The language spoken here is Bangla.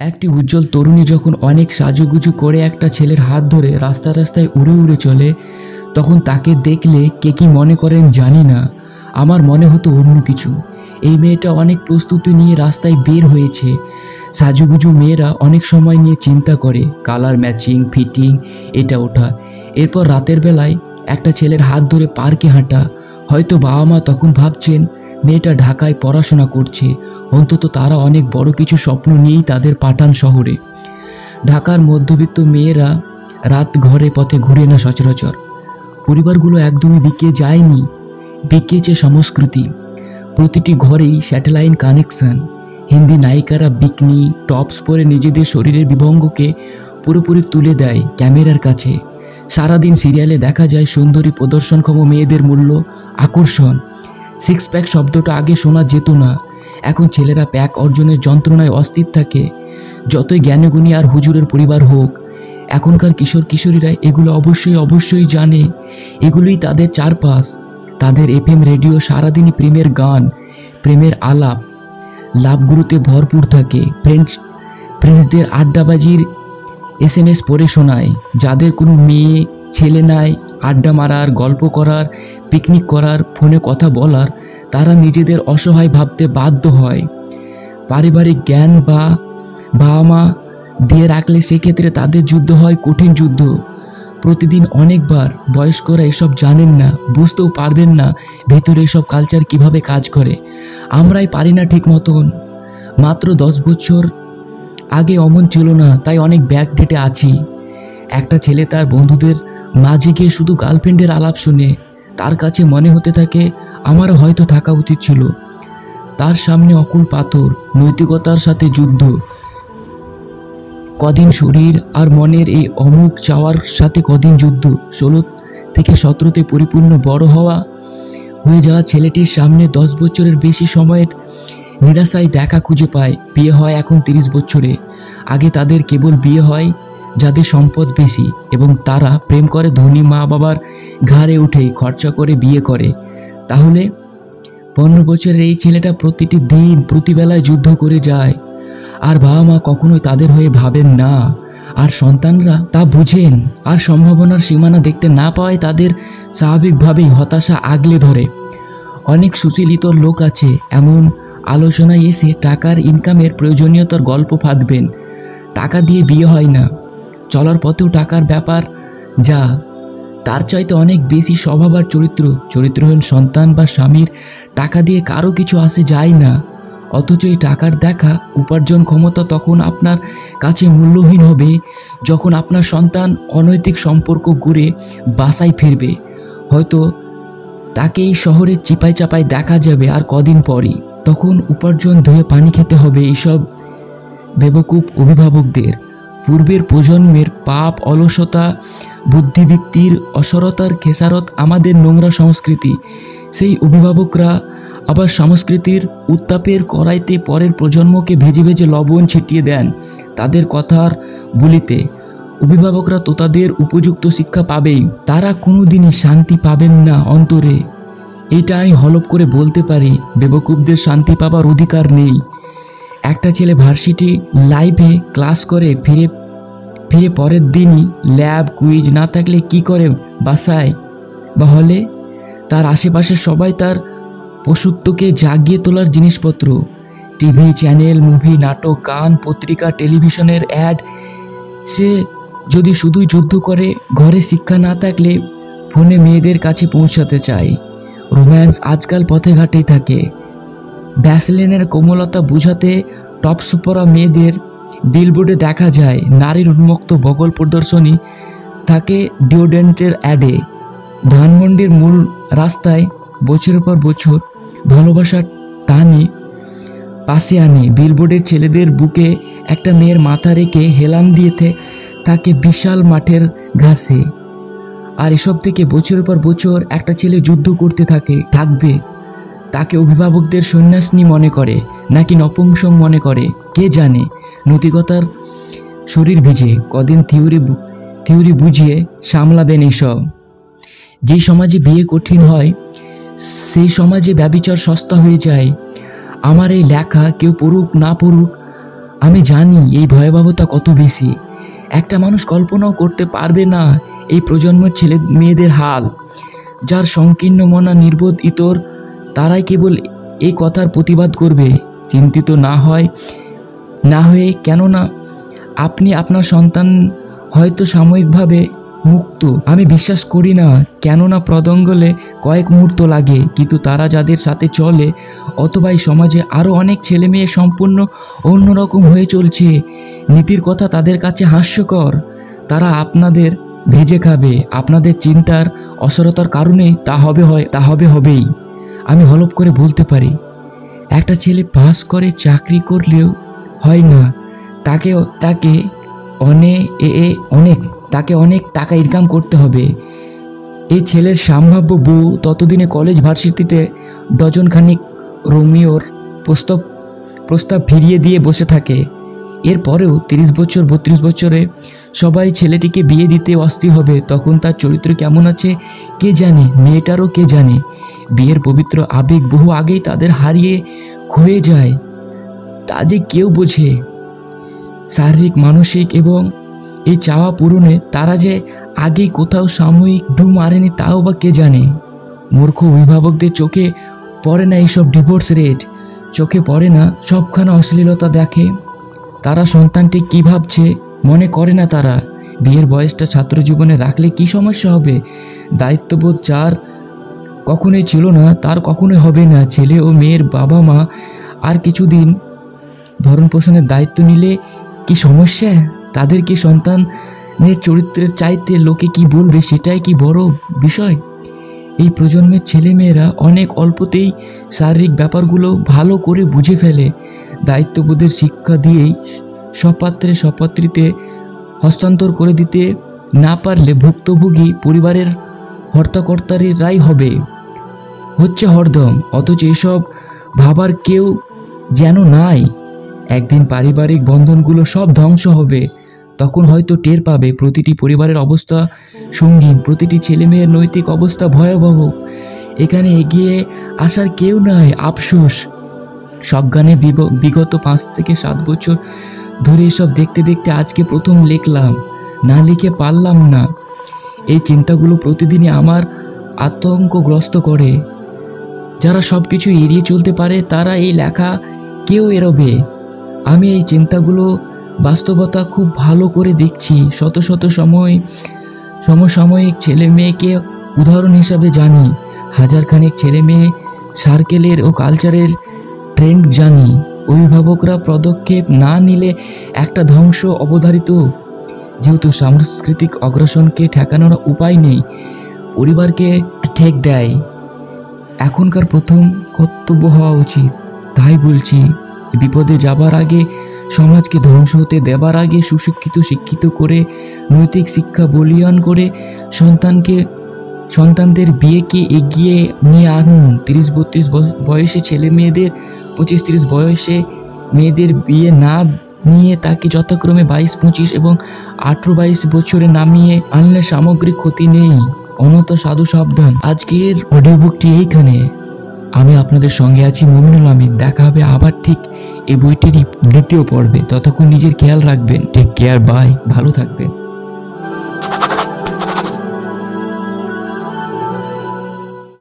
একটি উজ্জ্বল তরুণী যখন অনেক সাজুগুজু করে একটা ছেলের হাত ধরে রাস্তা রাস্তায় উড়ে উড়ে চলে, তখন তাকে দেখলে কে কি মনে করেন জানি না। আমার মনে হতো অন্য কিছু। এই মেয়েটা অনেক প্রস্তুতি নিয়ে রাস্তায় বের হয়েছে। সাজুগুজু মেয়েরা অনেক সময় নিয়ে চিন্তা করে, কালার ম্যাচিং, ফিটিং, এটা ওটা। এরপর রাতের বেলায় একটা ছেলের হাত ধরে পার্কে হাঁটা। হয়তো বাবা মা তখন ভাবছেন মেয়েটা ঢাকায় পড়াশোনা করছে। অন্তত তারা অনেক বড় কিছু স্বপ্ন নিয়েই তাদের পাঠান শহরে। ঢাকার মধ্যবিত্ত মেয়েরা রাত ঘরে পথে ঘুরে না সচরাচর। পরিবারগুলো একদমই বিকে যায়নি। বিকেছে সংস্কৃতি। প্রতিটি ঘরেই স্যাটেলাইট কানেকশন। হিন্দি নায়িকারা বিকনি, টপস পরে নিজেদের শরীরের বিভঙ্গকে পুরোপুরি তুলে দেয় ক্যামেরার কাছে। সারাদিন সিরিয়ালে দেখা যায় সুন্দরী প্রদর্শনক্ষম মেয়েদের মূল্য আকর্ষণ। সিক্স প্যাক শব্দটা আগে শোনা যেত না। এখন ছেলেরা প্যাক অর্জনের যন্ত্রণায় অস্থির থাকে। যতই জ্ঞানগুণী আর হুজুরের পরিবার হোক, এখনকার কিশোর কিশোরীরা এগুলো অবশ্যই অবশ্যই জানে। এগুলোই তাদের চারপাশ। তাদের এফএম রেডিও সারাদিনই প্রেমের গান, প্রেমের আলাপ। লাভগুলোতে ভরপুর থাকে। ফ্রেন্ডস ফ্রেন্ডসদের আড্ডাবাজির এস এম এস পড়ে শোনায়। যাদের কোনো মেয়ে, ছেলে নাই আড্ডা মারার, গল্প করার পিকনিক করার ফোনে কথা বলার, তারা নিজেদের অসহায় ভাবতে বাধ্য হয়। পারিবারিক জ্ঞান বা বাবা মা দিয়ে রাখলে সেক্ষেত্রে তাদের যুদ্ধ হয় কঠিন যুদ্ধ। প্রতিদিন অনেকবার বয়স্করা এসব জানেন না, বুঝতেও পারবেন না ভেতরে এসব কালচার কীভাবে কাজ করে। আমরাই পারি না ঠিক মতন। মাত্র দশ বছর আগে অমন ছিল না, তাই অনেক ব্যাক ডেটে আছি। একটা ছেলে তার বন্ধুদের মাঝে গিয়ে শুধু গার্লফ্রেন্ডের আলাপ শুনে তার কাছে মনে হতে থাকে, আমারও হয়তো থাকা উচিত ছিল। তার সামনে অকুল পাথর, নৈতিকতার সাথে যুদ্ধ। কদিন শরীর আর মনের এই অমুক চাওয়ার সাথে কদিন যুদ্ধ। ষোলো থেকে সতেরোতে পরিপূর্ণ বড় হওয়া হয়ে যাওয়া ছেলেটির সামনে দশ বছরের বেশি সময়ের নিরাশায় দেখা খুঁজে পায়। বিয়ে হয় এখন তিরিশ বছরে। আগে তাদের কেবল বিয়ে হয় যাদের সম্পদ বেশি এবং তারা প্রেম করে ধনী মা বাবার ঘাড়ে উঠেই খরচা করে বিয়ে করে, তাহলে পনেরো বছরের এই ছেলেটা প্রতিটি দিন প্রতিবেলায় যুদ্ধ করে যায়। আর বাবা মা কখনোই তাদের হয়ে ভাবেন না। আর সন্তানরা তা বুঝেন। আর সম্ভাবনার সীমানা দেখতে না পাওয়ায় তাদের স্বাভাবিকভাবেই হতাশা আগলে ধরে। অনেক সুশীলিত লোক আছে, এমন আলোচনায় এসে টাকার ইনকামের প্রয়োজনীয়তার গল্প ফাঁকবেন টাকা দিয়ে বিয়ে হয় না। চলার পথেও টাকার ব্যাপার, যা তার চাইতে অনেক বেশি স্বভাব আর চরিত্র। চরিত্রহীন সন্তান বা স্বামীর টাকা দিয়ে কারও কিছু আসে যায় না। অথচ এই টাকার দেখা, উপার্জন ক্ষমতা তখন আপনার কাছে মূল্যহীন হবে, যখন আপনার সন্তান অনৈতিক সম্পর্ক গড়ে বাসায় ফিরবে। হয়তো তাকে এই শহরে চিপাই চাপাই দেখা যাবে আর কদিন পরই। তখন উপার্জন ধুয়ে পানি খেতে হবে এইসব বেবকুব অভিভাবকদের। পূর্বের প্রজন্মের পাপ, অলসতা, বুদ্ধিবৃত্তির অসরতার খেসারত আমাদের নোংরা সংস্কৃতি। সেই অভিভাবকরা আবার সংস্কৃতির উত্তাপের কড়াইতে পরের প্রজন্মকে ভেজে ভেজে লবণ ছিটিয়ে দেন তাদের কথার বলিতে। অভিভাবকরা তো তাদের উপযুক্ত শিক্ষা পাবেই। তারা কোনোদিনই শান্তি পাবেন না অন্তরে। এটা আমি হলপ করে বলতে পারি, বেবকুবদের শান্তি পাবার অধিকার নেই। একটা ছেলে ভার্সিটি লাইভে ক্লাস করে, ফিরে ফিরে পরের দিনই ল্যাব কুইজ না থাকলে কি করে বাসায়? বা হলে তার আশেপাশে সবাই তার পশুত্বকে জাগিয়ে তোলার জিনিসপত্র। টিভি চ্যানেল মুভি নাটক, গান, পত্রিকা টেলিভিশনের অ্যাড সে যদি শুধুই যুদ্ধ করে, ঘরে শিক্ষা না থাকলে ফোনে মেয়েদের কাছে পৌঁছাতে চায়। রোম্যান্স আজকাল পথে ঘাটেই থাকে। ব্যাসলেনের কোমলতা বুঝাতে টপ সুপরা মেয়েদের বিলবোর্ডে দেখা যায় নারীর উন্মুক্ত বগল প্রদর্শনী থাকে ডিওডেন্টের অ্যাডে। ধানমন্ডির মূল রাস্তায় বছরের পর বছর ভালোবাসার টানে পাশে আনে। বিলবোর্ডের ছেলেদের বুকে একটা মেয়ের মাথা রেখে হেলান দিয়েতে তাকে বিশাল মাঠের ঘাসে। আর এসব থেকে বছরের পর বছর একটা ছেলে যুদ্ধ করতে থাকে, থাকবে। তাকে অভিভাবকদের সন্ন্যাসনী মনে করে, নাকি নপুংসক মনে করে, কে জানে? নৈতিকতার শরীর ভিজে, কদিন থিওরি থিওরি বুঝিয়ে সামলাবেন এইসব। যে সমাজে বিয়ে কঠিন হয় সেই সমাজে ব্যবিচার সস্তা হয়ে যায়। আমার এই লেখা কেউ পড়ুক, না পড়ুক, আমি জানি এই ভয়াবহতা কত বেশি। একটা মানুষ কল্পনাও করতে পারবে না এই প্রজন্মের ছেলে মেয়েদের হাল, যার সংকীর্ণ মনা নির্বোধ ইতর তারাই কেবল এই কথার প্রতিবাদ করবে, চিন্তিত না হয়, না হয়ে কেননা আপনি আপনার সন্তান হয়তো সাময়িকভাবে মুক্ত। আমি বিশ্বাস করি না, কেননা প্রদঙ্গলে কয়েক মুহূর্ত লাগে, কিন্তু তারা যাদের সাথে চলে, অথবা এই সমাজে আরও অনেক ছেলে মেয়ে সম্পূর্ণ অন্যরকম হয়ে চলছে, নীতির কথা তাদের কাছে হাস্যকর। তারা আপনাদের ভেজে খাবে, আপনাদের চিন্তার অসরতার কারণে তা হবে হয়, তা হবে হবেই। আমি হলপ করে বলতে পারি, একটা ছেলে পাস করে চাকরি করলেও হয় না তাকে তাকে অনেক অনেক, তাকে অনেক টাকা ইনকাম করতে হবে। এই ছেলের সম্ভাব্য বউ ততদিনে কলেজ ভার্সিটিতে ডজনখানিক রোমিওর প্রস্তাব প্রস্তাব ফিরিয়ে দিয়ে বসে থাকে। এরপরেও তিরিশ বছর, বত্রিশ বছরে সবাই ছেলেটিকে বিয়ে দিতে অস্থির হবে, তখন তার চরিত্র কেমন আছে কে জানে, মেয়েটারও কে জানে। বিয়ের পবিত্র আবেগ বহু আগেই তাদের হারিয়ে ক্ষয়ে যায়। তা যে কেউ বোঝে? শারীরিক, মানসিক এবং এই চাওয়া পূরণে তারা যে আগে কোথাও সাময়িক ডু মারেনি তাও বা কে জানে? মূর্খ অভিভাবকদের চোখে পড়ে না এইসব ডিভোর্স রেট চোখে পড়ে না সবখানে অশ্লীলতা দেখে। তারা সন্তানটি কী ভাবছে? মনে করে না তারা। বিয়ের বয়সটা ছাত্র জীবনে রাখলে কি সমস্যা হবে? দায়িত্ববোধ যার কখনোই ছিল না, তার কখনোই হবে না। ছেলে ও মেয়ের বাবা মা আর কিছুদিন ভরণ পোষণের দায়িত্ব নিলে কি সমস্যা? তাদের কি সন্তানের চরিত্রের চাইতে লোকে কি বলবে, সেটাই কি বড় বিষয়? এই প্রজন্মের ছেলেমেয়েরা অনেক অল্পতেই শারীরিক ব্যাপারগুলো ভালো করে বুঝে ফেলে। দায়িত্ববোধের শিক্ষা দিয়েই সপাত্রে সপাত্রীতে হস্তান্তর করে দিতে না পারলে ভুক্তভোগী পরিবারের হর্তাকর্তারিরাই হবে। হচ্ছে হরদম, অথচ এসব ভাবার কেউ যেন নাই। একদিন পারিবারিক বন্ধনগুলো সব ধ্বংস হবে, তখন হয়তো টের পাবে প্রতিটি পরিবারের অবস্থা সঙ্গীন, প্রতিটি ছেলে মেয়ের নৈতিক অবস্থা ভয়াবহ। এখানে এগিয়ে আসার কেউ নাই, আফসোস। সজ্ঞানে বিগত পাঁচ থেকে সাত বছর ধরে এসব দেখতে দেখতে আজকে প্রথম লিখলাম, না লিখে পারলাম না। এই চিন্তাগুলো প্রতিদিনই আমার আতঙ্কগ্রস্ত করে। যারা সব কিছু এড়িয়ে চলতে পারে, তারা এই লেখা কেউ এড়োবে। আমি এই চিন্তাগুলো বাস্তবতা খুব ভালো করে দেখছি। শত শত সময়, সমসাময়িক ছেলে মেয়েকে উদাহরণ হিসাবে জানি। হাজারখানেক ছেলে মেয়ে সার্কেলের ও কালচারের ট্রেন্ড জানি। অভিভাবকরা পদক্ষেপ না নিলে একটা ধ্বংস অবধারিত। যেহেতু সাংস্কৃতিক অগ্রাসনকে ঠেকানোর উপায় নেই, পরিবারকে ঠেক দেয়। এখনকার প্রথম কর্তব্য হওয়া উচিত। তাই বলছি, বিপদে যাবার আগে, সমাজকে ধ্বংস হতে দেবার আগে সুশিক্ষিত, শিক্ষিত করে, নৈতিক শিক্ষা বলিয়ান করে সন্তানকে, সন্তানদের বিয়েকে এগিয়ে নিয়ে আনুন। তিরিশ, বত্রিশ বয়সে ছেলে মেয়েদের, পঁচিশ, তিরিশ বয়সে মেয়েদের বিয়ে না নিয়ে তাকে যথাক্রমে বাইশ, পঁচিশ এবং আঠেরো, বাইশ বছরে নামিয়ে আনলে সামগ্রিক ক্ষতি নেই। অনত সাধু সাবধান। আজকের অডিও বুকটি এইখানে। আমি আপনাদের সঙ্গে আছি মমিনুল আমিন। দেখা হবে আবার ঠিক এই বইটির দ্বিতীয় পর্বে। ততক্ষণ নিজের খেয়াল রাখবেন। টেক কেয়ার বাই ভালো থাকবেন।